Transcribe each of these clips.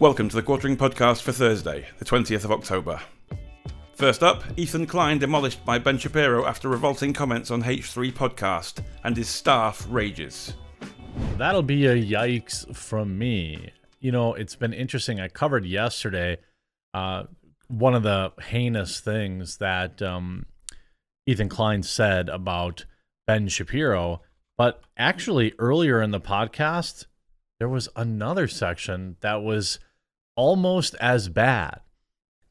Welcome to the Quartering Podcast for Thursday, the 20th of October. First up, Ethan Klein demolished by Ben Shapiro after revolting comments on H3 podcast, and his staff rages. That'll be a yikes from me. You know, it's been interesting. I covered yesterday uh, one of the heinous things that um, Ethan Klein said about Ben Shapiro. But actually, earlier in the podcast, there was another section that was almost as bad.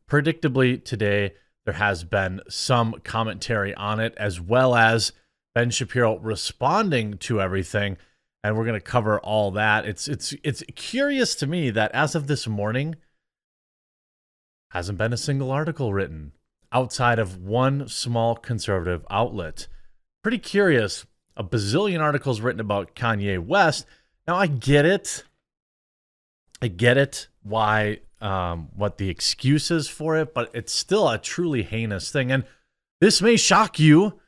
Predictably, today, there has been some commentary on it, as well as Ben Shapiro responding to everything. And we're going to cover all that. It's it's it's curious to me that as of this morning, hasn't been a single article written outside of one small conservative outlet. Pretty curious. A bazillion articles written about Kanye West. Now I get it. I get it why um, what the excuses for it, but it's still a truly heinous thing. And this may shock you.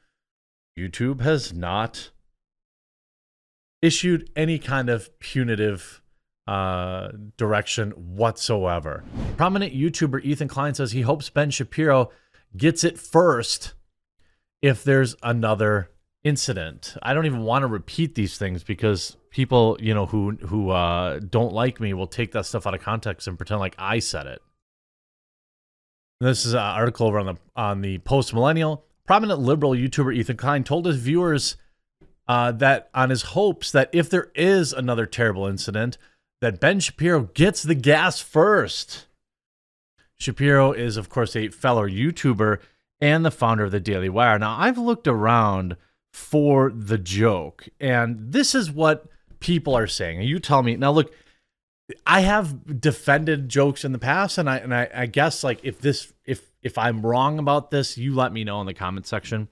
YouTube has not issued any kind of punitive uh, direction whatsoever. Prominent YouTuber Ethan Klein says he hopes Ben Shapiro gets it first if there's another incident. I don't even want to repeat these things because people, you know, who who uh, don't like me will take that stuff out of context and pretend like I said it. This is an article over on the on the Post Millennial. Prominent liberal YouTuber Ethan Klein told his viewers uh, that on his hopes that if there is another terrible incident, that Ben Shapiro gets the gas first. Shapiro is, of course, a fellow YouTuber and the founder of the Daily Wire. Now, I've looked around for the joke, and this is what people are saying. You tell me now. Look, I have defended jokes in the past, and I and I, I guess like if this if if I'm wrong about this, you let me know in the comment section.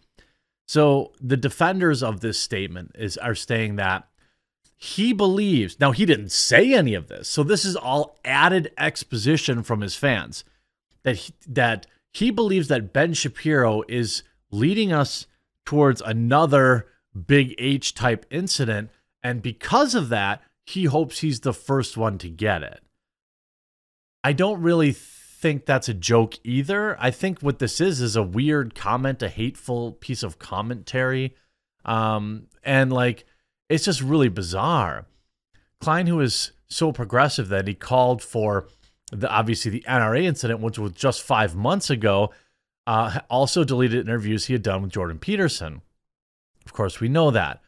So the defenders of this statement is are saying that he believes now he didn't say any of this, so this is all added exposition from his fans that he, that he believes that Ben Shapiro is leading us towards another big H type incident. And because of that, he hopes he's the first one to get it. I don't really think that's a joke either. I think what this is is a weird comment, a hateful piece of commentary. Um, and like, it's just really bizarre. Klein, who is so progressive that he called for the obviously the NRA incident, which was just five months ago, uh, also deleted interviews he had done with Jordan Peterson. Of course, we know that.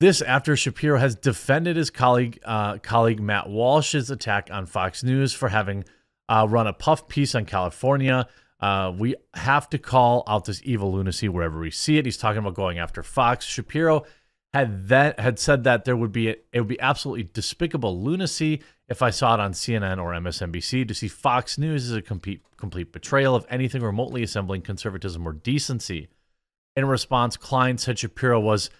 This after Shapiro has defended his colleague uh, colleague Matt Walsh's attack on Fox News for having uh, run a puff piece on California. Uh, we have to call out this evil lunacy wherever we see it. He's talking about going after Fox. Shapiro had that had said that there would be a, it would be absolutely despicable lunacy if I saw it on CNN or MSNBC. To see Fox News is a complete complete betrayal of anything remotely assembling conservatism or decency. In response, Klein said Shapiro was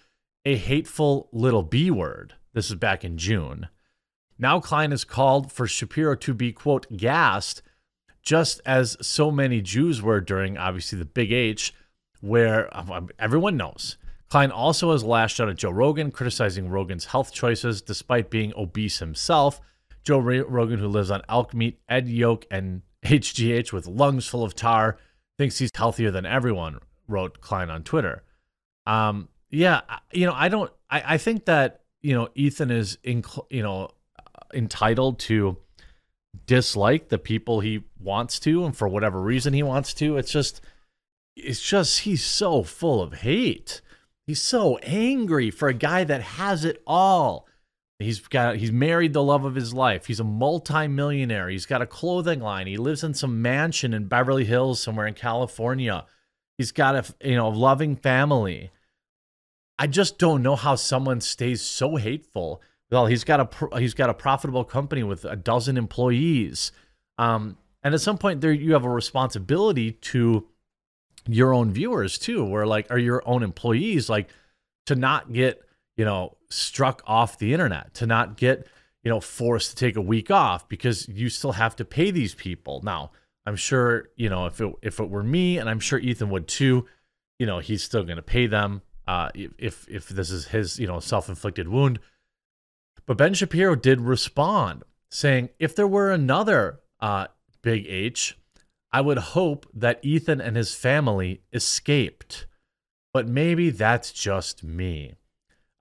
a hateful little B word. This is back in June. Now Klein has called for Shapiro to be quote gassed, just as so many Jews were during obviously the Big H, where um, everyone knows Klein also has lashed out at Joe Rogan, criticizing Rogan's health choices despite being obese himself. Joe Rogan, who lives on elk meat, egg yolk, and HGH with lungs full of tar, thinks he's healthier than everyone, wrote Klein on Twitter. Um, yeah, you know, I don't, I, I think that, you know, Ethan is, in, you know, uh, entitled to dislike the people he wants to and for whatever reason he wants to. It's just, it's just, he's so full of hate. He's so angry for a guy that has it all. He's got he's married the love of his life. He's a multimillionaire. He's got a clothing line. He lives in some mansion in Beverly Hills somewhere in California. He's got a you know loving family. I just don't know how someone stays so hateful. Well, he's got a he's got a profitable company with a dozen employees. Um, and at some point there you have a responsibility to your own viewers too, where like are your own employees like to not get, you know, struck off the internet, to not get, you know, forced to take a week off because you still have to pay these people. Now, I'm sure, you know, if it if it were me and I'm sure Ethan would too, you know, he's still going to pay them uh if if this is his, you know, self-inflicted wound. But Ben Shapiro did respond saying if there were another uh, Big H, I would hope that Ethan and his family escaped. But maybe that's just me.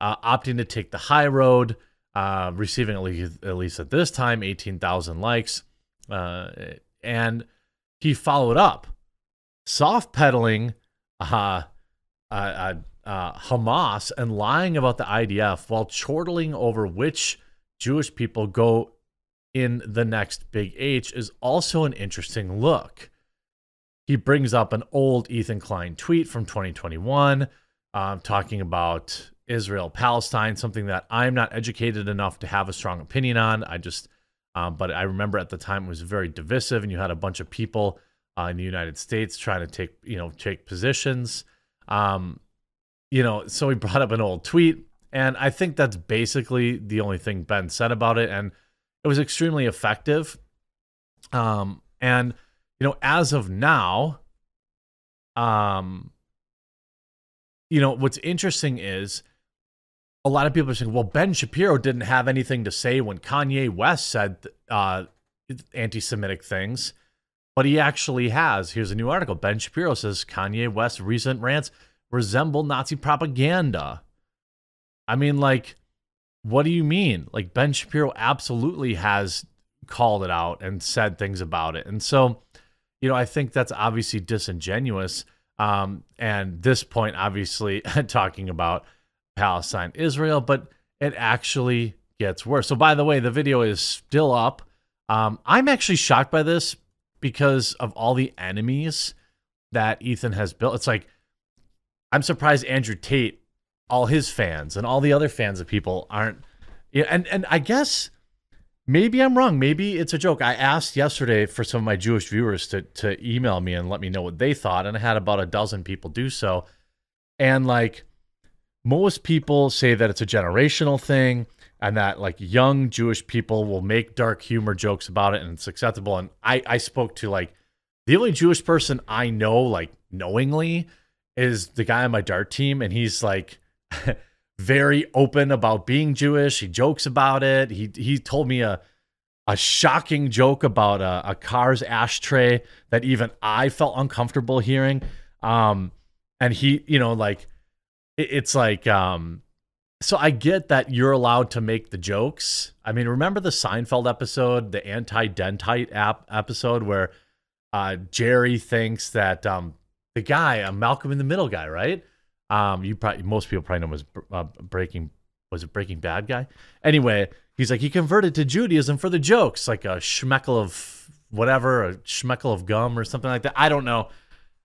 Uh, opting to take the high road, uh, receiving at least, at least at this time 18,000 likes. Uh, and he followed up, soft pedaling uh, uh, Hamas and lying about the IDF while chortling over which Jewish people go in the next big H is also an interesting look. He brings up an old Ethan Klein tweet from 2021 um, talking about Israel Palestine, something that I'm not educated enough to have a strong opinion on. I just, um, but I remember at the time it was very divisive, and you had a bunch of people uh, in the United States trying to take, you know, take positions. Um, you know, so he brought up an old tweet, and I think that's basically the only thing Ben said about it, and it was extremely effective. Um, and you know, as of now, um, you know, what's interesting is a lot of people are saying, well, Ben Shapiro didn't have anything to say when Kanye West said uh, anti Semitic things, but he actually has. Here's a new article Ben Shapiro says Kanye West's recent rants resemble Nazi propaganda. I mean, like, what do you mean? Like, Ben Shapiro absolutely has called it out and said things about it. And so, you know, I think that's obviously disingenuous. Um, and this point, obviously, talking about Palestine, Israel, but it actually gets worse. So, by the way, the video is still up. Um, I'm actually shocked by this because of all the enemies that Ethan has built. It's like, I'm surprised Andrew Tate, all his fans, and all the other fans of people aren't. Yeah, and and I guess maybe I'm wrong. Maybe it's a joke. I asked yesterday for some of my Jewish viewers to to email me and let me know what they thought, and I had about a dozen people do so. And like most people say that it's a generational thing and that like young Jewish people will make dark humor jokes about it and it's acceptable. And I I spoke to like the only Jewish person I know like knowingly is the guy on my dart team, and he's like very open about being Jewish. He jokes about it. He he told me a a shocking joke about a, a car's ashtray that even I felt uncomfortable hearing. Um, and he, you know, like it, it's like um, so I get that you're allowed to make the jokes. I mean, remember the Seinfeld episode, the anti-dentite app episode where uh, Jerry thinks that um, the guy, a Malcolm in the Middle guy, right? Um, you probably most people probably know him as uh, Breaking was it Breaking Bad guy. Anyway, he's like he converted to Judaism for the jokes, like a schmeckle of whatever, a schmeckle of gum or something like that. I don't know.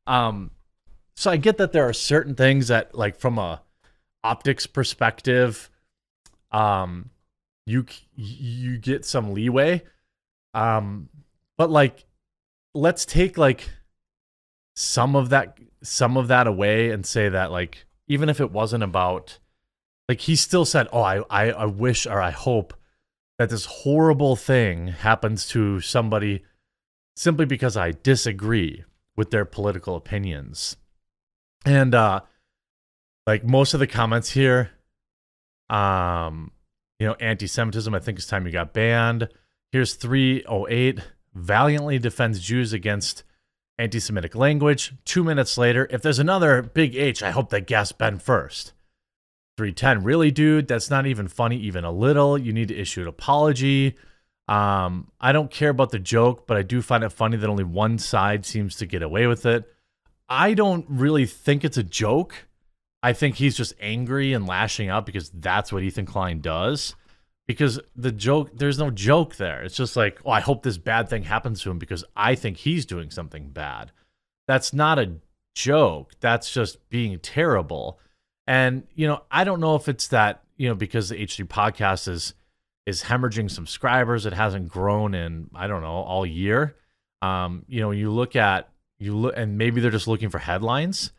Um, so I get that there are certain things that, like from a optics perspective, um, you you get some leeway. Um, but like, let's take like some of that some of that away and say that like even if it wasn't about like he still said oh I, I i wish or i hope that this horrible thing happens to somebody simply because i disagree with their political opinions. And uh like most of the comments here um you know anti-semitism i think it's time you got banned. Here's 308 valiantly defends jews against anti Semitic language. Two minutes later, if there's another big H, I hope they guess Ben first. 310, really, dude? That's not even funny, even a little. You need to issue an apology. Um, I don't care about the joke, but I do find it funny that only one side seems to get away with it. I don't really think it's a joke. I think he's just angry and lashing out because that's what Ethan Klein does because the joke there's no joke there. It's just like oh i hope this bad thing happens to him because i think he's doing something bad. That's not a joke. That's just being terrible. And you know i don't know if it's that you know because the h3 podcast is is hemorrhaging subscribers it hasn't grown in i don't know all year. Um you know you look at you look and maybe they're just looking for headlines.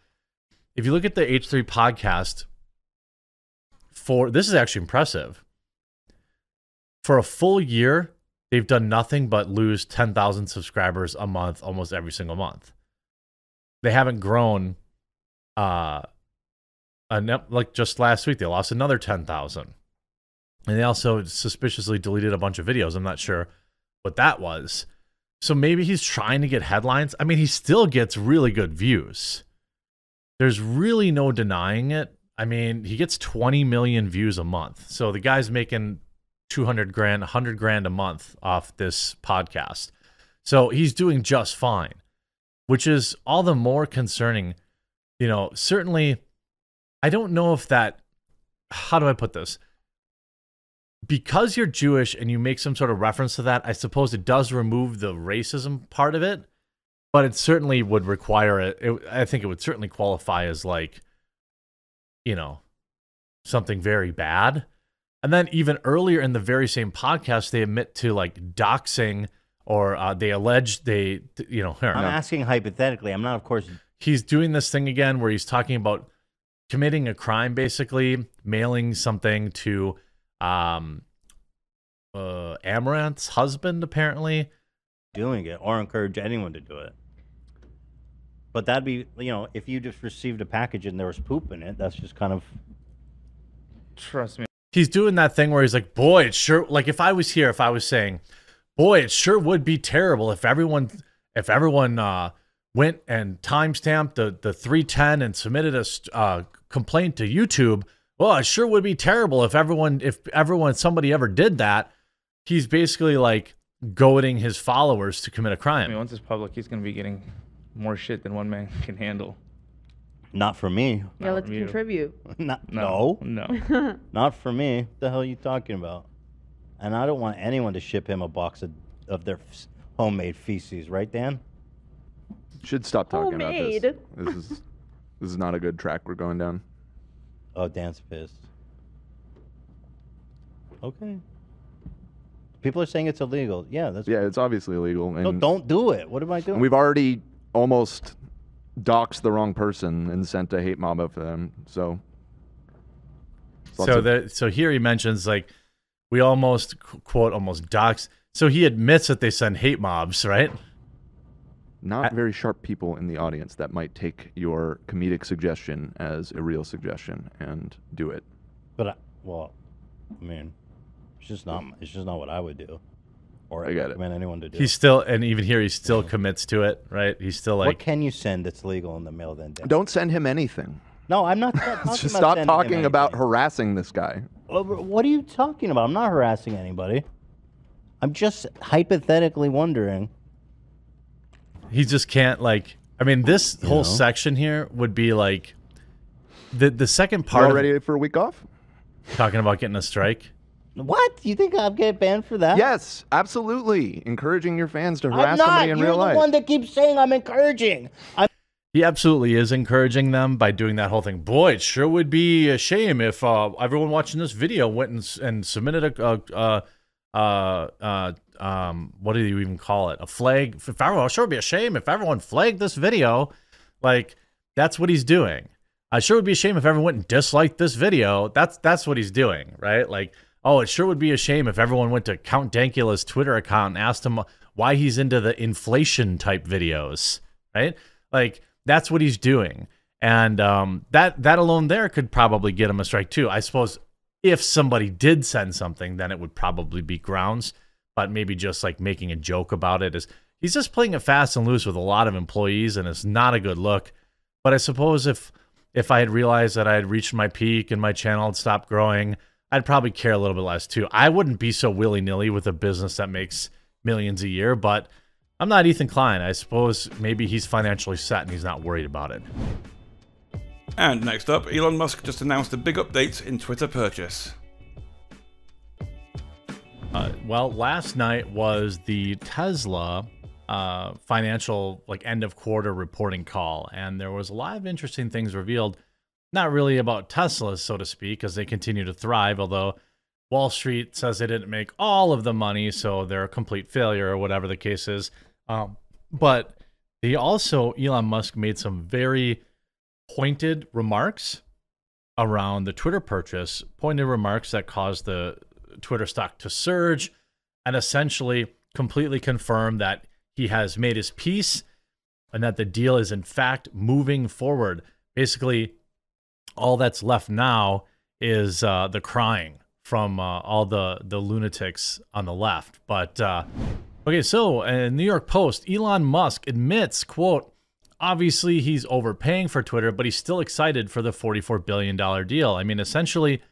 If you look at the h3 podcast for this is actually impressive for a full year, they've done nothing but lose 10,000 subscribers a month almost every single month. They haven't grown uh like just last week they lost another 10,000. And they also suspiciously deleted a bunch of videos. I'm not sure what that was. So maybe he's trying to get headlines. I mean, he still gets really good views. There's really no denying it. I mean, he gets 20 million views a month. So the guy's making 200 grand, 100 grand a month off this podcast. So he's doing just fine, which is all the more concerning. You know, certainly, I don't know if that, how do I put this? Because you're Jewish and you make some sort of reference to that, I suppose it does remove the racism part of it, but it certainly would require it. it I think it would certainly qualify as like, you know, something very bad. And then even earlier in the very same podcast, they admit to like doxing or uh, they allege they, you know, here, I'm asking hypothetically. I'm not, of course. he's doing this thing again where he's talking about committing a crime, basically mailing something to um, uh, Amouranth's husband, apparently. doing it or encourage anyone to do it. But that'd be, you know, if you just received a package and there was poop in it, that's just kind of Trust me. He's doing that thing where he's like, boy, it sure, like if I was here, if I was saying, boy, it sure would be terrible if everyone, if everyone, uh, went and timestamped the the 310 and submitted a uh, complaint to YouTube. Well, it sure would be terrible if everyone if everyone somebody ever did that. He's basically like goading his followers to commit a I mean, crime. once it's public, he's gonna be getting more shit than one man can handle. Not for me. Yeah, Not let's you. contribute. Not, no, no. not for me. What the hell are you talking about? And I don't want anyone to ship him a box of, of their f- homemade feces, right, Dan? Should stop talking about this. Homemade. This is this is not a good track we're going down. Oh, Dan's pissed. Okay. People are saying it's illegal. Yeah, that's. Yeah, it's obviously illegal, and, No, don't do it. What am I doing? and we've already almost doxed the wrong person and sent a hate mob of them. So, So of- the so here he mentions like we almost quote almost docs. So he admits that they send hate mobs, right? not I- very sharp people in the audience that might take your comedic suggestion as a real suggestion and do it. But I, well, I mean, it's just not. It's just not what I would do, or I get it. recommend anyone to do. He's still and even here he still commits to it, right? He's still like, what can you send that's legal in the mail then? Dan? Don't send him anything. No, I'm not. not talking Just about stop sending him talking about anything. harassing this guy. Well, What are you talking about? I'm not harassing anybody. I'm just hypothetically wondering. he just can't like I mean this You whole know? section here would be like the the second You part all of ready for a week off? talking about getting a strike. What? You think I'll get banned for that? Yes, absolutely. Encouraging your fans to harass I'm not. somebody in You're real the one that keeps saying I'm encouraging. I'm He absolutely is encouraging them by doing that whole thing. Boy, it sure would be a shame if uh, everyone watching this video went and, and submitted a, a, a, uh, uh, um, what do you even call it? A flag. If everyone, it sure would be a shame if everyone flagged this video. Like that's what he's doing. I sure would be a shame if everyone went and disliked this video. That's that's what he's doing, right? Like, oh, it sure would be a shame if everyone went to Count Dankula's Twitter account and asked him why he's into the inflation type videos, right? Like that's what he's doing, and um, that that alone there could probably get him a strike too. I suppose if somebody did send something, then it would probably be grounds. But maybe just like making a joke about it is he's just playing it fast and loose with a lot of employees, and it's not a good look. But I suppose if if I had realized that I had reached my peak and my channel had stopped growing, I'd probably care a little bit less too. I wouldn't be so willy nilly with a business that makes millions a year, but I'm not Ethan Klein. I suppose maybe he's financially set and he's not worried about it. And next up, Elon Musk just announced a big update in Twitter purchase. Uh, well, last night was the Tesla uh, financial like end of quarter reporting call, and there was a lot of interesting things revealed. Not really about Tesla, so to speak, because they continue to thrive. Although Wall Street says they didn't make all of the money, so they're a complete failure, or whatever the case is. Um, but they also Elon Musk made some very pointed remarks around the Twitter purchase, pointed remarks that caused the Twitter stock to surge and essentially completely confirm that he has made his peace and that the deal is in fact moving forward. Basically, all that's left now is uh, the crying from uh, all the the lunatics on the left. But uh, okay, so uh, New York Post, Elon Musk admits, quote, obviously he's overpaying for Twitter, but he's still excited for the 44 billion dollar deal. I mean, essentially,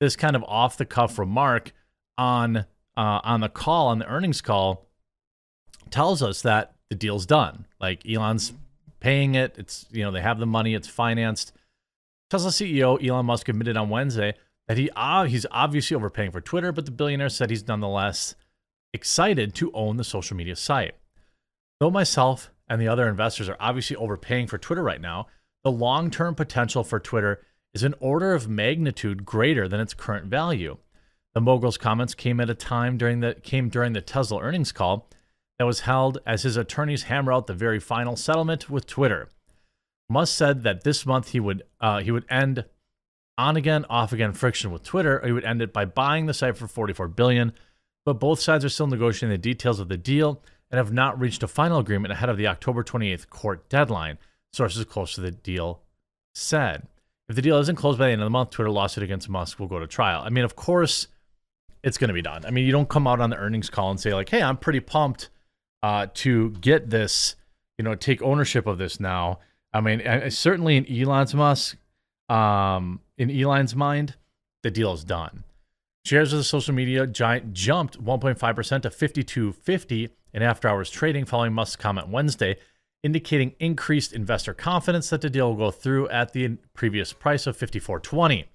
this kind of off the cuff remark on uh, on the call on the earnings call tells us that the deal's done. Like Elon's paying it. It's you know they have the money. It's financed. Tesla CEO Elon Musk admitted on Wednesday that he uh, he's obviously overpaying for Twitter, but the billionaire said he's nonetheless excited to own the social media site. Though myself and the other investors are obviously overpaying for Twitter right now, the long-term potential for Twitter is an order of magnitude greater than its current value. The mogul's comments came at a time during the came during the Tesla earnings call that was held as his attorneys hammer out the very final settlement with Twitter. Musk said that this month he would uh, he would end on again off again friction with Twitter. Or he would end it by buying the site for 44 billion. But both sides are still negotiating the details of the deal and have not reached a final agreement ahead of the October 28th court deadline. Sources close to the deal said. If the deal isn't closed by the end of the month, Twitter lawsuit against Musk will go to trial. I mean, of course, it's going to be done. I mean, you don't come out on the earnings call and say like, "Hey, I'm pretty pumped uh, to get this, you know, take ownership of this now." I mean, certainly in Elon's Musk, um, in Elon's mind, the deal is done. Shares of the social media giant jumped 1.5% to 52.50 in after-hours trading following Musk's comment Wednesday, indicating increased investor confidence that the deal will go through at the previous price of 54.20.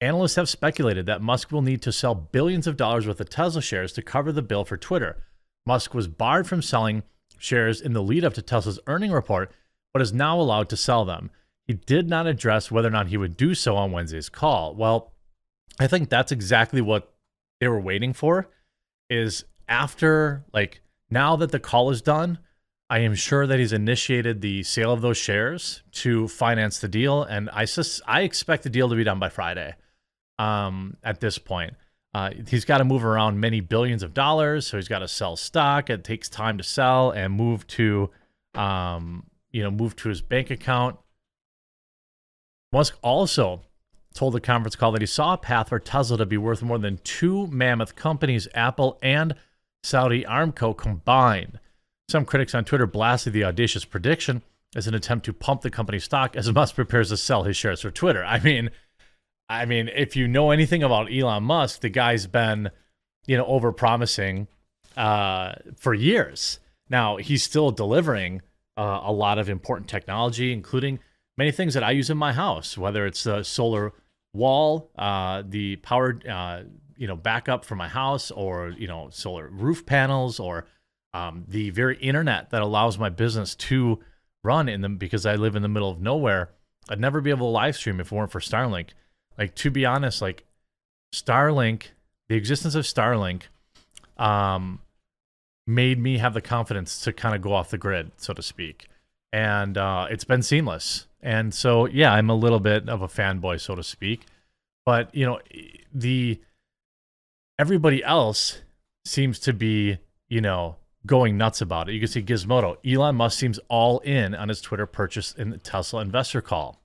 Analysts have speculated that Musk will need to sell billions of dollars worth of Tesla shares to cover the bill for Twitter. Musk was barred from selling shares in the lead up to Tesla's earning report, but is now allowed to sell them. He did not address whether or not he would do so on Wednesday's call. Well, I think that's exactly what they were waiting for is after like now that the call is done, I am sure that he's initiated the sale of those shares to finance the deal and I sus- I expect the deal to be done by Friday. Um at this point. Uh, he's got to move around many billions of dollars, so he's got to sell stock. It takes time to sell and move to, um, you know, moved to his bank account. Musk also told the conference call that he saw a path for Tesla to be worth more than two mammoth companies, Apple and Saudi Aramco combined. Some critics on Twitter blasted the audacious prediction as an attempt to pump the company's stock as Musk prepares to sell his shares for Twitter. I mean, I mean, if you know anything about Elon Musk, the guy's been, you know, over promising uh, for years. Now he's still delivering uh, a lot of important technology, including many things that I use in my house, whether it's the solar wall, uh, the power, uh, you know, backup for my house, or you know, solar roof panels, or um, the very internet that allows my business to run in them because I live in the middle of nowhere. I'd never be able to live stream if it weren't for Starlink. Like to be honest, like Starlink, the existence of Starlink, um, made me have the confidence to kind of go off the grid, so to speak, and uh, it's been seamless. And so, yeah, I'm a little bit of a fanboy, so to speak. But you know, the everybody else seems to be, you know, going nuts about it. You can see Gizmodo. Elon Musk seems all in on his Twitter purchase in the Tesla investor call.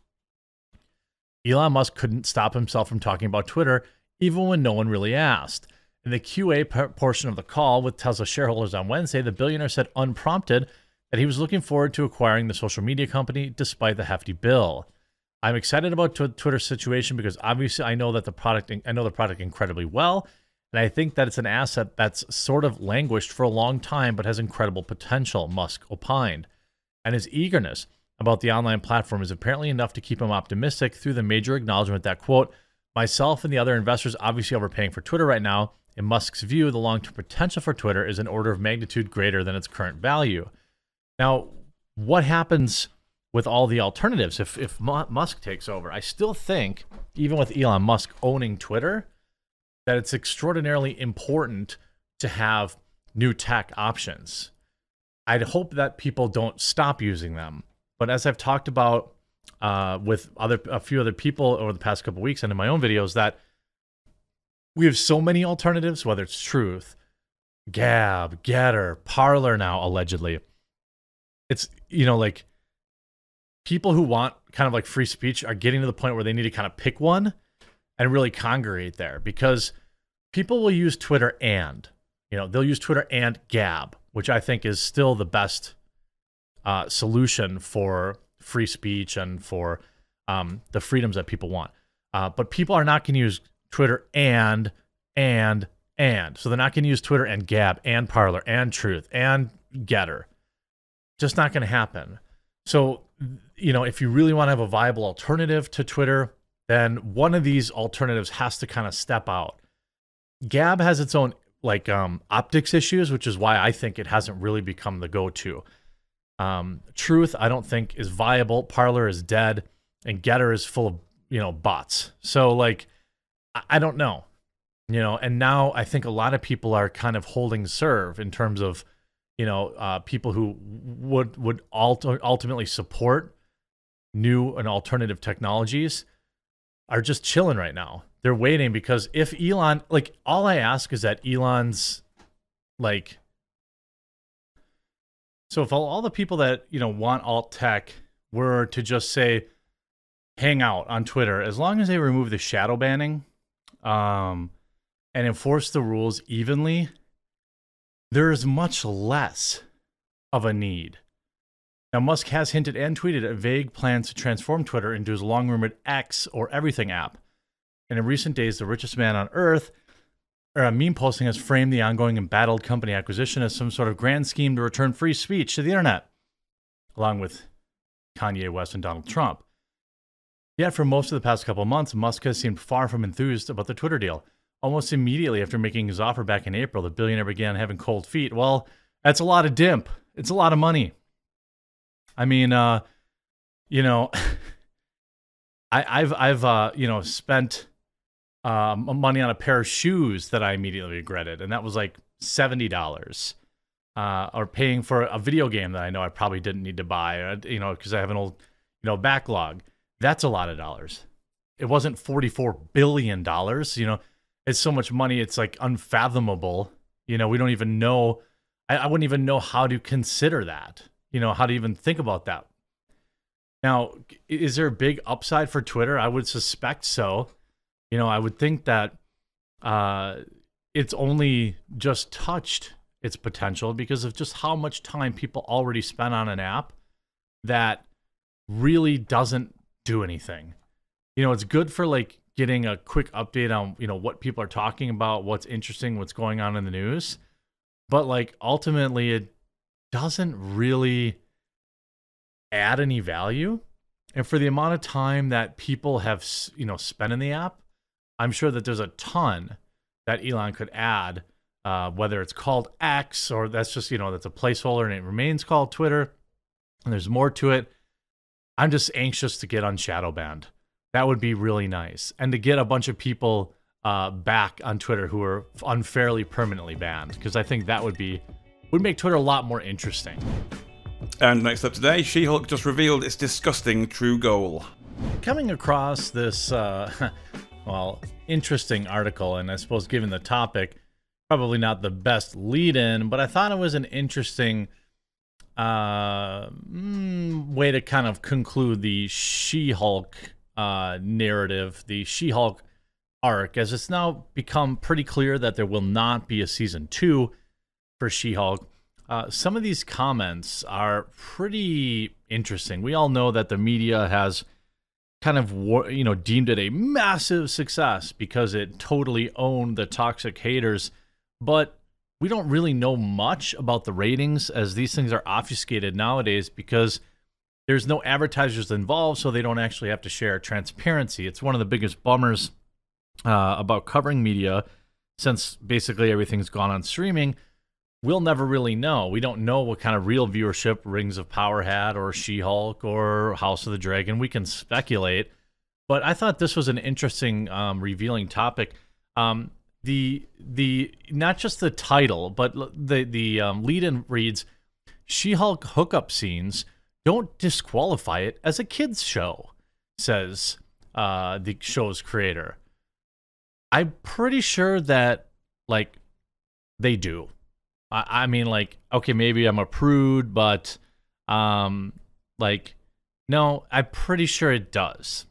Elon Musk couldn't stop himself from talking about Twitter, even when no one really asked. In the QA portion of the call with Tesla shareholders on Wednesday, the billionaire said unprompted that he was looking forward to acquiring the social media company despite the hefty bill. I'm excited about tw- Twitter's situation because obviously I know that the product I know the product incredibly well, and I think that it's an asset that's sort of languished for a long time but has incredible potential, Musk opined. And his eagerness about the online platform is apparently enough to keep him optimistic through the major acknowledgement that quote, myself and the other investors obviously overpaying for Twitter right now. In Musk's view, the long-term potential for Twitter is an order of magnitude greater than its current value. Now, what happens with all the alternatives if, if Musk takes over? I still think, even with Elon Musk owning Twitter, that it's extraordinarily important to have new tech options. I'd hope that people don't stop using them. But as I've talked about uh, with other a few other people over the past couple weeks and in my own videos, that we have so many alternatives, whether it's Truth, Gab, Gettr, Parler now allegedly it's you know like people who want kind of like free speech are getting to the point where they need to kind of pick one and really congregate there because people will use Twitter and, you know, they'll use Twitter and Gab, which I think is still the best uh, solution for free speech and for um, the freedoms that people want. Uh, but people are not going to use Twitter and, and, and. So they're not going to use Twitter and Gab and Parler and Truth and Gettr. Just not going to happen. So, you know, if you really want to have a viable alternative to Twitter, then one of these alternatives has to kind of step out. Gab has its own like um, optics issues, which is why I think it hasn't really become the go-to. Um, Truth, I don't think is viable. Parler is dead, and Gettr is full of you know bots. So like, I, don't know, you know. And now I think a lot of people are kind of holding serve in terms of you know uh, people who would would ult- ultimately support new and alternative technologies are just chilling right now. They're waiting because if Elon, like, all I ask is that Elon's, like, so if all, all the people that, you know, want alt tech were to just say, hang out on Twitter, as long as they remove the shadow banning um, and enforce the rules evenly, there's much less of a need. Now, Musk has hinted and tweeted at vague plans to transform Twitter into his long rumored X or Everything app. And in recent days, the richest man on earth, or a meme posting has framed the ongoing embattled company acquisition as some sort of grand scheme to return free speech to the internet, along with Kanye West and Donald Trump. Yet, for most of the past couple months, Musk has seemed far from enthused about the Twitter deal. Almost immediately after making his offer back in April, the billionaire began having cold feet. Well, that's a lot of dimp. It's a lot of money. I mean, uh, you know, I, have I've uh, you know spent um, money on a pair of shoes that I immediately regretted, and that was like seventy dollars. Uh, or paying for a video game that I know I probably didn't need to buy, uh, you know, because I have an old, you know, backlog. That's a lot of dollars. It wasn't forty-four billion dollars. You know, it's so much money. It's like unfathomable. You know, we don't even know. I, I wouldn't even know how to consider that you know, how to even think about that. Now, is there a big upside for Twitter? I would suspect so. You know, I would think that uh, it's only just touched its potential because of just how much time people already spend on an app that really doesn't do anything. You know, it's good for like getting a quick update on, you know, what people are talking about, what's interesting, what's going on in the news. But like ultimately it doesn't really add any value. And for the amount of time that people have, you know, spent in the app, I'm sure that there's a ton that Elon could add, uh, whether it's called X or that's just, you know, that's a placeholder and it remains called Twitter. And there's more to it. I'm just anxious to get on shadow banned. That would be really nice. And to get a bunch of people uh, back on Twitter who are unfairly permanently banned, because I think that would be would make Twitter a lot more interesting. And next up today, She Hulk just revealed its disgusting true goal. Coming across this, uh, well, interesting article, and I suppose given the topic, probably not the best lead in, but I thought it was an interesting uh, mm, way to kind of conclude the She Hulk uh, narrative, the She Hulk arc, as it's now become pretty clear that there will not be a season two for She Hulk. Uh, some of these comments are pretty interesting. We all know that the media has kind of you know deemed it a massive success because it totally owned the toxic haters, but we don't really know much about the ratings as these things are obfuscated nowadays because there's no advertisers involved, so they don't actually have to share transparency. It's one of the biggest bummers uh, about covering media since basically everything's gone on streaming we'll never really know. We don't know what kind of real viewership Rings of Power had, or She Hulk, or House of the Dragon. We can speculate, but I thought this was an interesting, um, revealing topic. Um, the the not just the title, but the the um, lead-in reads, "She Hulk hookup scenes don't disqualify it as a kids show," says uh, the show's creator. I'm pretty sure that like they do I, I mean, like, okay, maybe I'm a prude, but um, like, no, I'm pretty sure it does.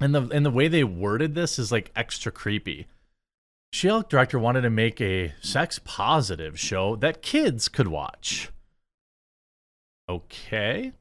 and the and the way they worded this is like extra creepy. She-Hulk director wanted to make a sex positive show that kids could watch. Okay.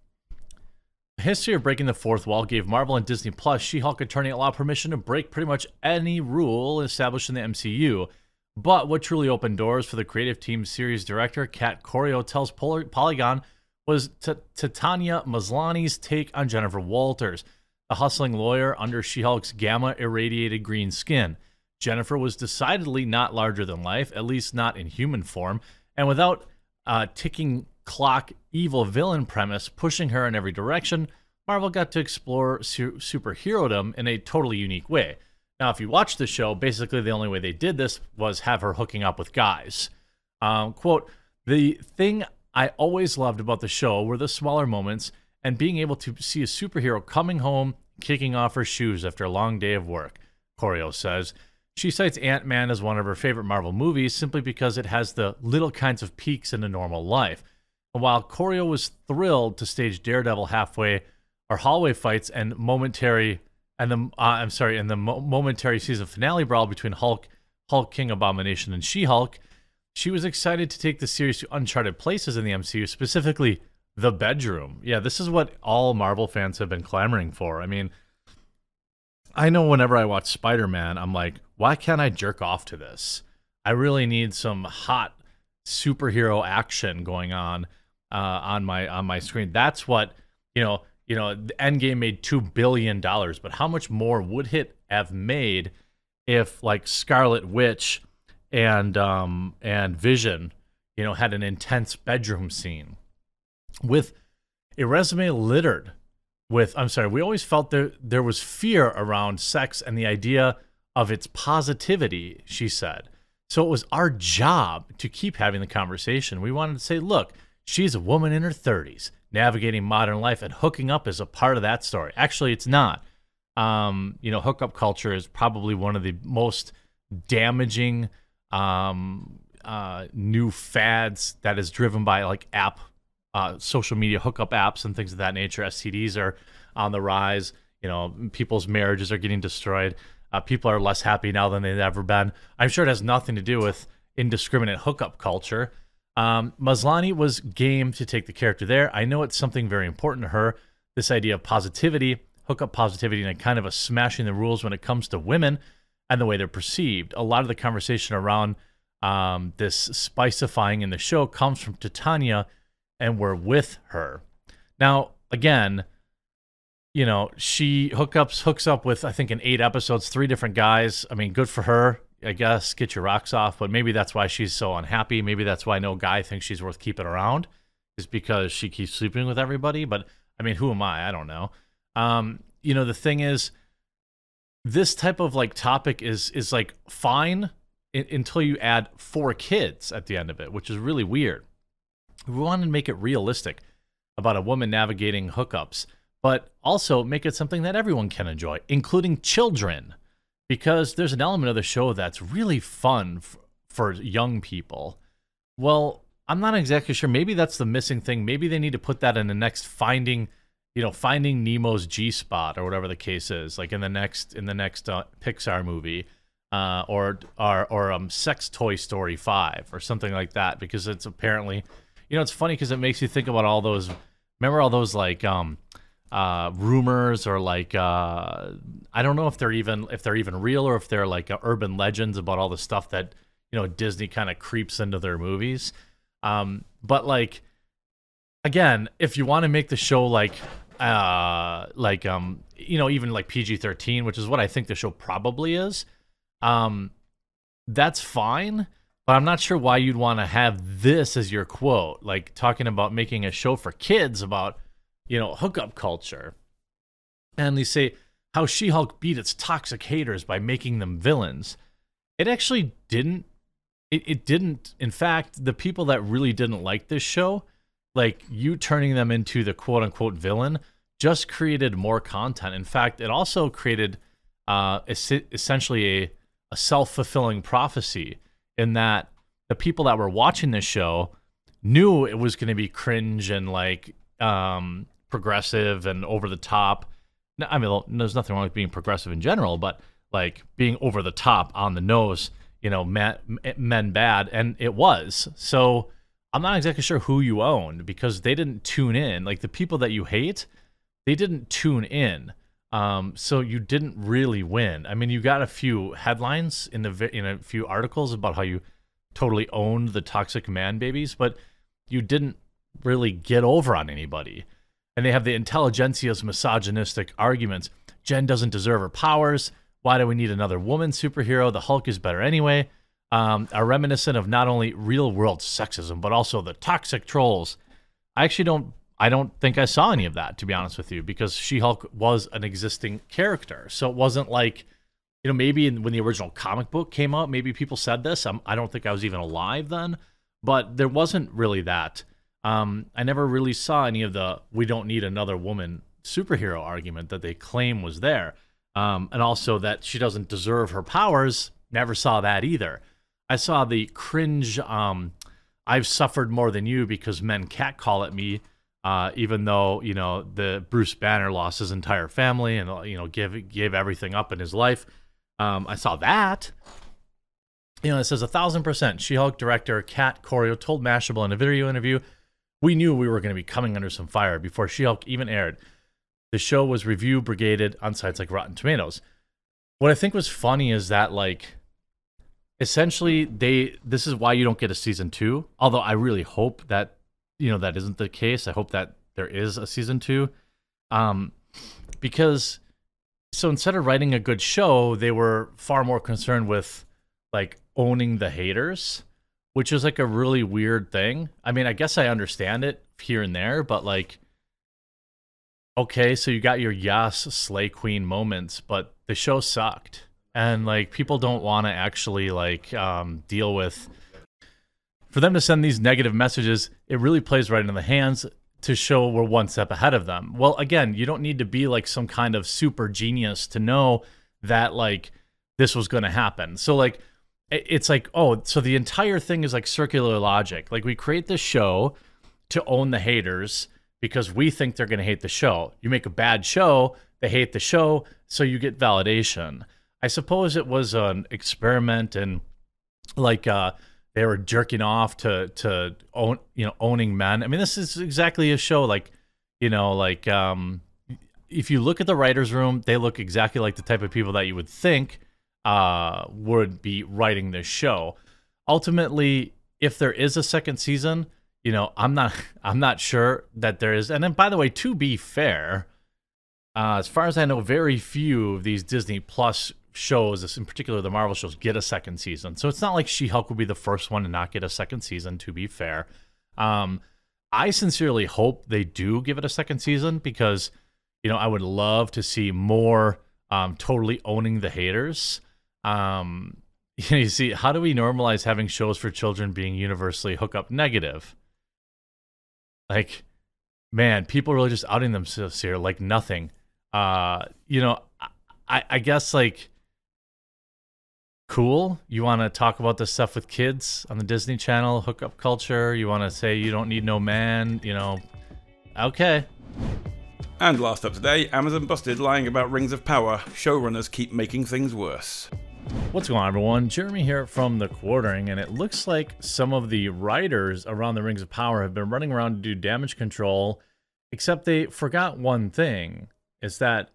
The history of breaking the fourth wall gave Marvel and Disney Plus She-Hulk attorney allow permission to break pretty much any rule established in the MCU. But what truly opened doors for the creative team series director Kat Coiro tells Poly- Polygon was T- Tatiana Maslany's take on Jennifer Walters, a hustling lawyer under She-Hulk's gamma irradiated green skin. Jennifer was decidedly not larger than life, at least not in human form, and without a ticking clock evil villain premise pushing her in every direction, Marvel got to explore su- superherodom in a totally unique way. Now, if you watch the show, basically the only way they did this was have her hooking up with guys. Um, quote, the thing I always loved about the show were the smaller moments and being able to see a superhero coming home, kicking off her shoes after a long day of work, Coiro says. She cites Ant Man as one of her favorite Marvel movies simply because it has the little kinds of peaks in a normal life. And while Coiro was thrilled to stage Daredevil halfway, or hallway fights and momentary and the uh, I'm sorry, and the mo- momentary season finale brawl between Hulk, Hulk King Abomination, and She-Hulk, she was excited to take the series to uncharted places in the MCU, specifically the bedroom. Yeah, this is what all Marvel fans have been clamoring for. I mean, I know whenever I watch Spider Man, I'm like, why can't I jerk off to this? I really need some hot superhero action going on uh, on my on my screen. That's what you know. You know, Endgame made two billion dollars, but how much more would it have made if like Scarlet Witch and um and Vision, you know, had an intense bedroom scene with a resume littered with I'm sorry, we always felt there there was fear around sex and the idea of its positivity, she said. So it was our job to keep having the conversation. We wanted to say, look, she's a woman in her 30s, navigating modern life, and hooking up is a part of that story. Actually, it's not. Um, you know, hookup culture is probably one of the most damaging um, uh, new fads that is driven by like app, uh, social media hookup apps and things of that nature. STDs are on the rise. You know, people's marriages are getting destroyed. Uh, people are less happy now than they've ever been. I'm sure it has nothing to do with indiscriminate hookup culture. Um, Maslany was game to take the character there. I know it's something very important to her. This idea of positivity, hookup positivity, and kind of a smashing the rules when it comes to women and the way they're perceived. A lot of the conversation around um, this spicifying in the show comes from Tatiana, and we're with her. Now, again, you know, she hookups hooks up with I think in eight episodes, three different guys. I mean, good for her. I guess get your rocks off, but maybe that's why she's so unhappy. Maybe that's why no guy thinks she's worth keeping around, is because she keeps sleeping with everybody. But I mean, who am I? I don't know. Um, you know, the thing is, this type of like topic is is like fine until you add four kids at the end of it, which is really weird. We wanted to make it realistic about a woman navigating hookups, but also make it something that everyone can enjoy, including children, because there's an element of the show that's really fun f- for young people. Well, I'm not exactly sure. Maybe that's the missing thing. Maybe they need to put that in the next finding, you know, finding Nemo's G spot or whatever the case is, like in the next in the next uh, Pixar movie, uh, or or or um, Sex Toy Story Five or something like that, because it's apparently, you know, it's funny because it makes you think about all those. Remember all those like um, uh, rumors or like uh, I don't know if they're even if they're even real or if they're like uh, urban legends about all the stuff that you know Disney kind of creeps into their movies. Um, but like again, if you want to make the show like uh like um you know even like PG-13, which is what I think the show probably is, um that's fine, but I'm not sure why you'd want to have this as your quote, like talking about making a show for kids about you know hookup culture. And they say how She-Hulk beat its toxic haters by making them villains. It actually didn't it, it didn't in fact the people that really didn't like this show like you turning them into the quote unquote villain just created more content in fact it also created uh es- essentially a, a self-fulfilling prophecy in that the people that were watching this show knew it was going to be cringe and like um progressive and over the top I mean, there's nothing wrong with being progressive in general, but like being over the top on the nose, you know, men, men bad, and it was. So I'm not exactly sure who you owned because they didn't tune in. Like the people that you hate, they didn't tune in. Um, so you didn't really win. I mean, you got a few headlines in the in a few articles about how you totally owned the toxic man babies, but you didn't really get over on anybody. And they have the intelligentsia's misogynistic arguments. Jen doesn't deserve her powers. Why do we need another woman superhero? The Hulk is better anyway. Um, are reminiscent of not only real world sexism, but also the toxic trolls. I actually don't I don't think I saw any of that, to be honest with you, because She Hulk was an existing character. So it wasn't like, you know, maybe in, when the original comic book came out, maybe people said this. I'm, I do not think I was even alive then, but there wasn't really that. Um, I never really saw any of the we don't need another woman superhero argument that they claim was there. Um, and also that she doesn't deserve her powers. Never saw that either. I saw the cringe, um, I've suffered more than you because men catcall at me uh, even though you know the Bruce Banner lost his entire family and you know gave gave everything up in his life. Um, I saw that. You know, it says a thousand percent. She-Hulk director Kat Coiro told Mashable in a video interview, "We knew we were going to be coming under some fire before She-Hulk even aired. The show was review brigaded on sites like Rotten Tomatoes. What I think was funny is that like." Essentially, they this is why you don't get a season two. Although I really hope that you know that isn't the case. I hope that there is a season two, um, because so instead of writing a good show, they were far more concerned with like owning the haters, which is like a really weird thing. I mean, I guess I understand it here and there, but like, okay, so you got your yes slay queen moments, but the show sucked, and like people don't want to actually like um, deal with for them to send these negative messages, it really plays right into the hands to show we're one step ahead of them. Well, again, you don't need to be like some kind of super genius to know that like this was going to happen. So like it's like, oh, so the entire thing is like circular logic. Like we create this show to own the haters because we think they're going to hate the show. You make a bad show, they hate the show, so you get validation. I suppose it was an experiment and like uh they were jerking off to to own you know owning men. I mean, this is exactly a show like you know like um, if you look at the writers' room, they look exactly like the type of people that you would think uh, would be writing this show. Ultimately, if there is a second season, you know, I'm not I'm not sure that there is. And then, by the way, to be fair, uh, as far as I know, very few of these Disney Plus shows, in particular the Marvel shows, get a second season. So it's not like She Hulk would be the first one to not get a second season, to be fair. Um, I sincerely hope they do give it a second season because, you know, I would love to see more um, totally owning the haters. Um, you see, how do we normalize having shows for children being universally hookup negative? Like, man, people really just outing themselves here like nothing. Uh, you know, I, I guess like cool. You want to talk about this stuff with kids on the Disney Channel, hookup culture. You want to say you don't need no man, you know. Okay. And last up today, Amazon busted lying about Rings of Power. Showrunners keep making things worse. What's going on, everyone? Jeremy here from The Quartering, and it looks like some of the writers around the Rings of Power have been running around to do damage control, except they forgot one thing is that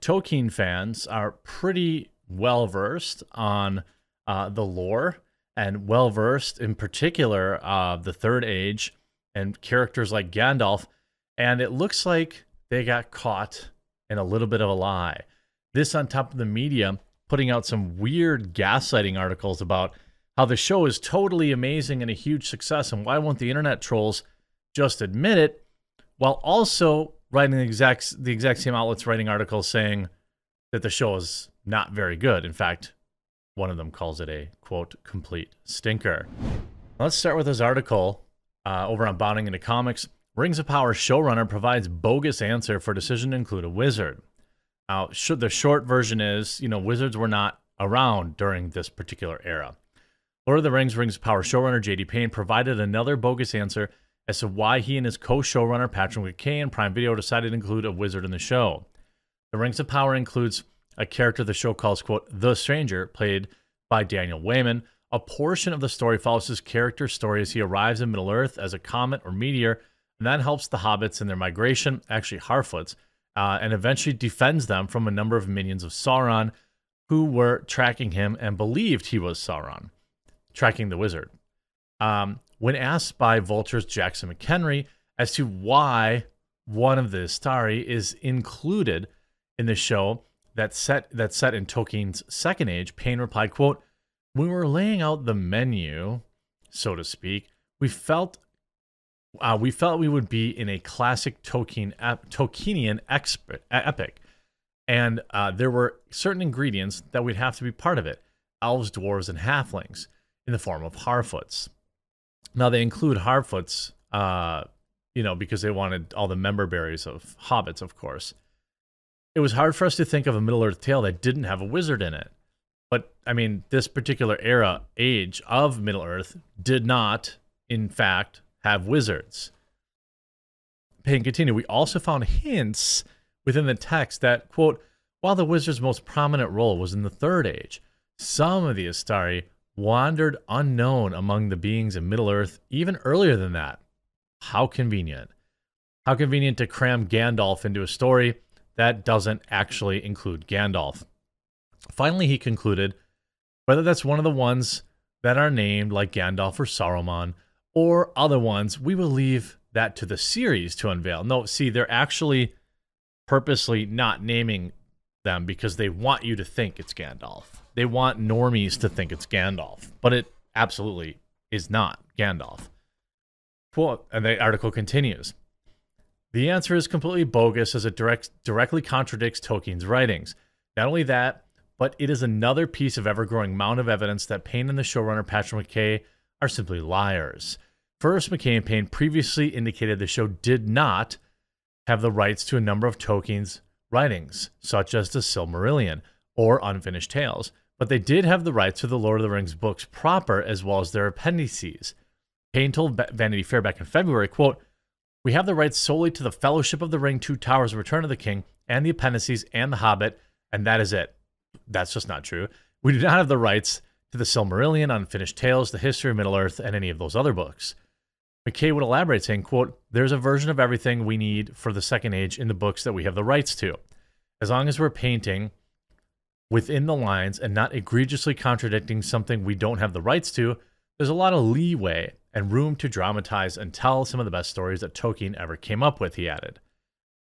Tolkien fans are pretty well versed on uh, the lore and well versed in particular uh, the Third Age and characters like Gandalf. And it looks like they got caught in a little bit of a lie. This on top of the media putting out some weird gaslighting articles about how the show is totally amazing and a huge success, and why won't the internet trolls just admit it? While also writing the exact the exact same outlets writing articles saying that the show is not very good. In fact, one of them calls it a quote complete stinker. Let's start with this article uh, over on Bounding into Comics. Rings of Power showrunner provides bogus answer for decision to include a wizard. Now, the short version is, you know, wizards were not around during this particular era. Lord of the Rings Rings of Power showrunner J.D. Payne provided another bogus answer as to why he and his co-showrunner Patrick McKay and Prime Video decided to include a wizard in the show. The Rings of Power includes a character the show calls, quote, the stranger, played by Daniel Weyman. A portion of the story follows his character's story as he arrives in Middle Earth as a comet or meteor, and that helps the hobbits in their migration, actually Harfoots, uh, and eventually defends them from a number of minions of Sauron who were tracking him and believed he was Sauron, tracking the wizard. Um, when asked by Vulture's Jackson McHenry as to why one of the Istari is included in the show that set that set in Tolkien's Second Age, Payne replied, "quote we were laying out the menu, so to speak, we felt uh, we felt we would be in a classic Tolkien Tolkienian expert, epic, and uh, there were certain ingredients that we'd have to be part of it: elves, dwarves, and halflings in the form of Harfoots. Now they include Harfoots, uh, you know, because they wanted all the member berries of hobbits, of course. It was hard for us to think of a Middle Earth tale that didn't have a wizard in it. But I mean, this particular era, age of Middle Earth, did not, in fact, have wizards. Payne continued, We also found hints within the text that, quote, while the wizard's most prominent role was in the Third Age, some of the Astari wandered unknown among the beings of Middle Earth even earlier than that. How convenient. How convenient to cram Gandalf into a story that doesn't actually include Gandalf. Finally, he concluded whether that's one of the ones that are named like Gandalf or Saruman or other ones, we will leave that to the series to unveil. No, see, they're actually purposely not naming them because they want you to think it's Gandalf. They want normies to think it's Gandalf, but it absolutely is not Gandalf. Quote, and the article continues. The answer is completely bogus as it direct, directly contradicts Tolkien's writings. Not only that, but it is another piece of ever growing mound of evidence that Payne and the showrunner Patrick McKay are simply liars. First, Payne previously indicated the show did not have the rights to a number of Tolkien's writings, such as the Silmarillion or Unfinished Tales, but they did have the rights to the Lord of the Rings books proper as well as their appendices. Payne told Vanity Fair back in February, quote, We have the rights solely to the Fellowship of the Ring, Two Towers, Return of the King, and the appendices and the Hobbit, and that is it. That's just not true. We do not have the rights to the Silmarillion, Unfinished Tales, the History of Middle Earth, and any of those other books. McKay would elaborate, saying, quote, There's a version of everything we need for the Second Age in the books that we have the rights to. As long as we're painting within the lines and not egregiously contradicting something we don't have the rights to, there's a lot of leeway and room to dramatize and tell some of the best stories that Tolkien ever came up with, he added.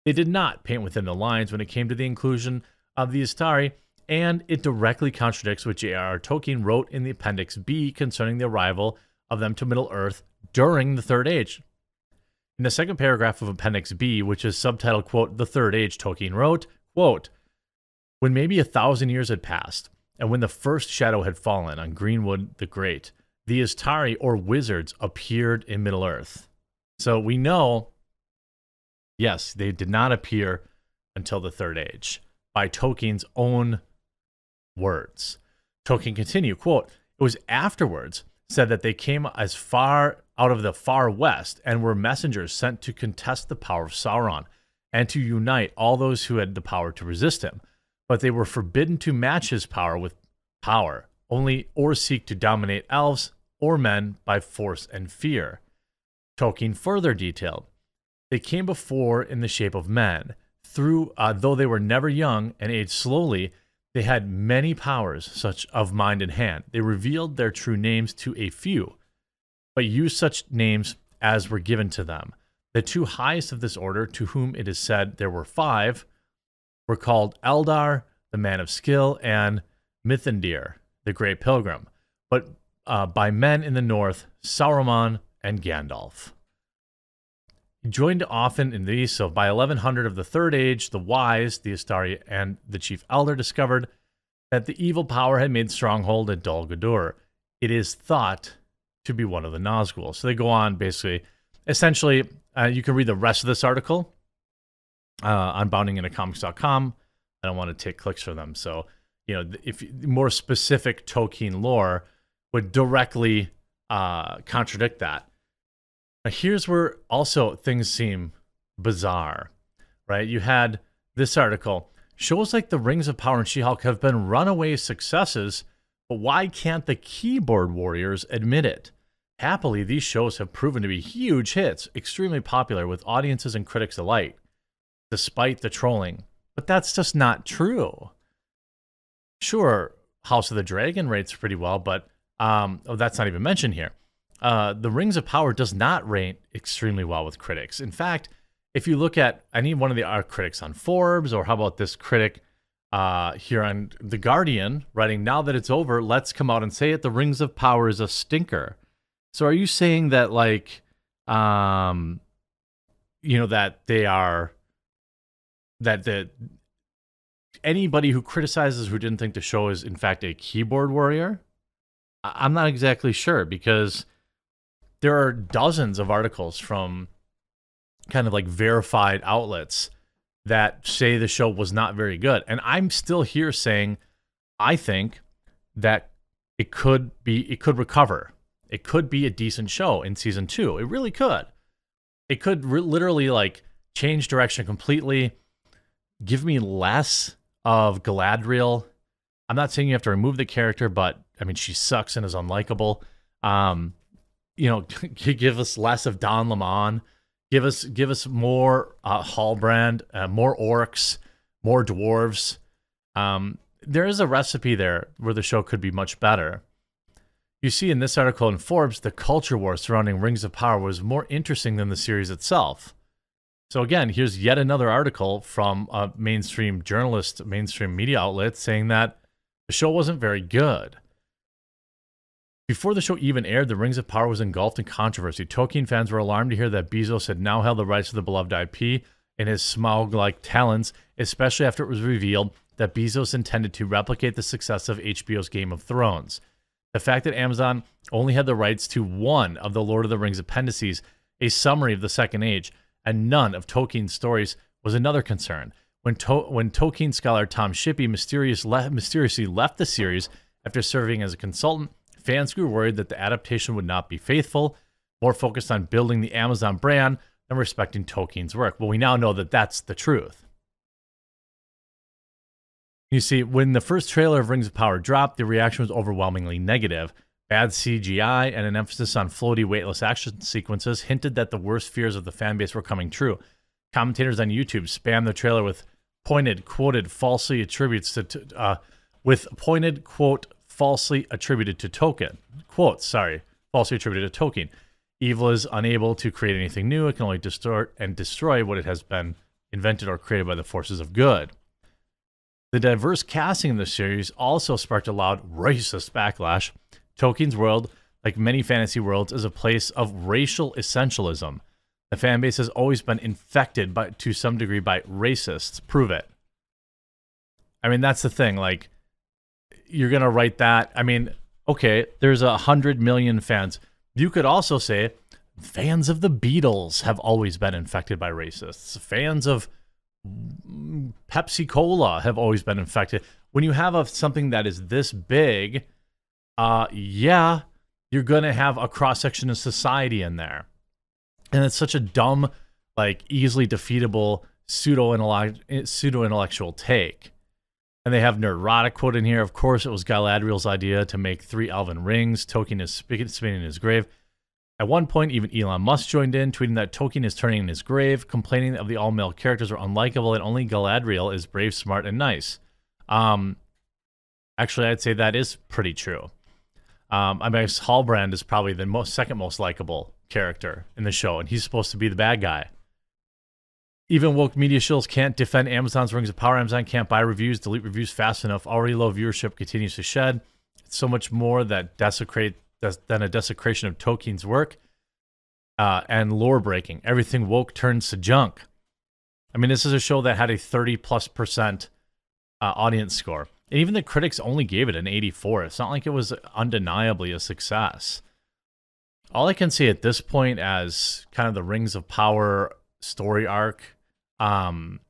They did not paint within the lines when it came to the inclusion of the Istari, and it directly contradicts what J.R.R. Tolkien wrote in the Appendix B concerning the arrival of them to Middle Earth during the Third Age. In the second paragraph of Appendix B, which is subtitled, quote, The Third Age, Tolkien wrote, quote, When maybe a thousand years had passed, and when the first shadow had fallen on Greenwood the Great, the Istari or wizards appeared in Middle Earth. So we know, yes, they did not appear until the Third Age by Tolkien's own words. Tolkien continued, quote, It was afterwards said that they came as far out of the far west and were messengers sent to contest the power of Sauron and to unite all those who had the power to resist him. But they were forbidden to match his power with power, only or seek to dominate elves or men by force and fear. Tolkien further detailed, they came before in the shape of men. Through, uh, though they were never young and aged slowly, they had many powers, such of mind and hand. They revealed their true names to a few, but used such names as were given to them. The two highest of this order, to whom it is said there were five, were called Eldar, the man of skill, and Mithrandir, the great pilgrim, but uh, by men in the north, Saruman and Gandalf. Joined often in these, so by 1100 of the Third Age, the wise, the Astari, and the chief elder discovered that the evil power had made stronghold at Dol Guldur. It is thought to be one of the Nazgul. So they go on basically, essentially, uh, you can read the rest of this article uh, on boundingintocomics.com. I don't want to take clicks for them. So, you know, if more specific Tolkien lore would directly uh, contradict that. Now, here's where also things seem bizarre, right? You had this article Shows like The Rings of Power and She Hulk have been runaway successes, but why can't the keyboard warriors admit it? Happily, these shows have proven to be huge hits, extremely popular with audiences and critics alike, despite the trolling. But that's just not true. Sure, House of the Dragon rates pretty well, but um, oh, that's not even mentioned here. Uh, the Rings of Power does not rate extremely well with critics. In fact, if you look at any one of the our critics on Forbes, or how about this critic uh, here on The Guardian, writing, Now that it's over, let's come out and say it. The Rings of Power is a stinker. So are you saying that, like, um, you know, that they are, that the, anybody who criticizes who didn't think the show is in fact a keyboard warrior? I'm not exactly sure because there are dozens of articles from kind of like verified outlets that say the show was not very good. And I'm still here saying I think that it could be it could recover. It could be a decent show in season 2. It really could. It could re- literally like change direction completely, give me less of Galadriel. I'm not saying you have to remove the character, but I mean she sucks and is unlikable. Um, you know, give us less of Don Lemon Give us give us more uh, Halbrand, uh, more orcs, more dwarves. Um, there is a recipe there where the show could be much better. You see in this article in Forbes, the culture war surrounding Rings of Power was more interesting than the series itself. So again, here's yet another article from a mainstream journalist, mainstream media outlet saying that the show wasn't very good. Before the show even aired, the Rings of Power was engulfed in controversy. Tolkien fans were alarmed to hear that Bezos had now held the rights to the beloved IP in his Smaug like talons, especially after it was revealed that Bezos intended to replicate the success of HBO's Game of Thrones. The fact that Amazon only had the rights to one of the Lord of the Rings appendices, a summary of the Second Age, and none of Tolkien's stories was another concern. When, to- when Tolkien scholar Tom Shippey mysterious le- mysteriously left the series after serving as a consultant, fans grew worried that the adaptation would not be faithful, more focused on building the Amazon brand than respecting Tolkien's work. Well, we now know that that's the truth. You see, when the first trailer of Rings of Power dropped, the reaction was overwhelmingly negative. Bad CGI and an emphasis on floaty, weightless action sequences hinted that the worst fears of the fan base were coming true. Commentators on YouTube spammed the trailer with pointed, quoted, falsely attributes to, uh, with pointed, quote, falsely attributed to Tolkien. Quote, sorry, falsely attributed to Tolkien. Evil is unable to create anything new. It can only distort and destroy what it has been invented or created by the forces of good. The diverse casting in the series also sparked a loud racist backlash. Tolkien's world, like many fantasy worlds, is a place of racial essentialism. The fan base has always been infected by, to some degree by racists. Prove it. I mean, that's the thing. Like, you're gonna write that. I mean, okay, there's a hundred million fans. You could also say fans of the Beatles have always been infected by racists. Fans of Pepsi Cola have always been infected. When you have a, something that is this big, uh, yeah, you're gonna have a cross section of society in there, and it's such a dumb, like easily defeatable pseudo pseudo intellectual take. And they have Nerdrotic quote in here. Of course, it was Galadriel's idea to make three elven rings. Tolkien is spinning in his grave. At one point, even Elon Musk joined in, tweeting that Tolkien is turning in his grave, complaining that the all male characters are unlikable and only Galadriel is brave, smart, and nice. Um, actually, I'd say that is pretty true. Um, I mean, Halbrand is probably the most second most likable character in the show, and he's supposed to be the bad guy. Even woke media shills can't defend Amazon's Rings of Power. Amazon can't buy reviews, delete reviews fast enough. Already low viewership continues to shed. It's so much more that desecrate than a desecration of Tolkien's work uh, and lore breaking. Everything woke turns to junk. I mean, this is a show that had a 30 plus percent uh, audience score. And even the critics only gave it an 84. It's not like it was undeniably a success. All I can see at this point as kind of the Rings of Power story arc um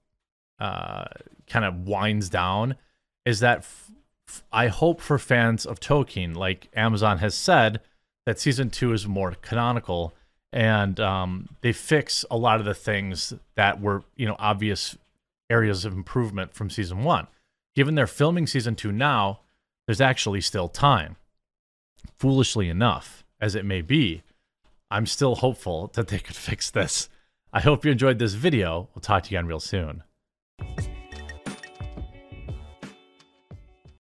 uh kind of winds down is that f- f- I hope for fans of Tolkien like Amazon has said that season 2 is more canonical and um they fix a lot of the things that were you know obvious areas of improvement from season 1 given they're filming season 2 now there's actually still time. Foolishly enough as it may be I'm still hopeful that they could fix this. I hope you enjoyed this video. We'll talk to you again real soon.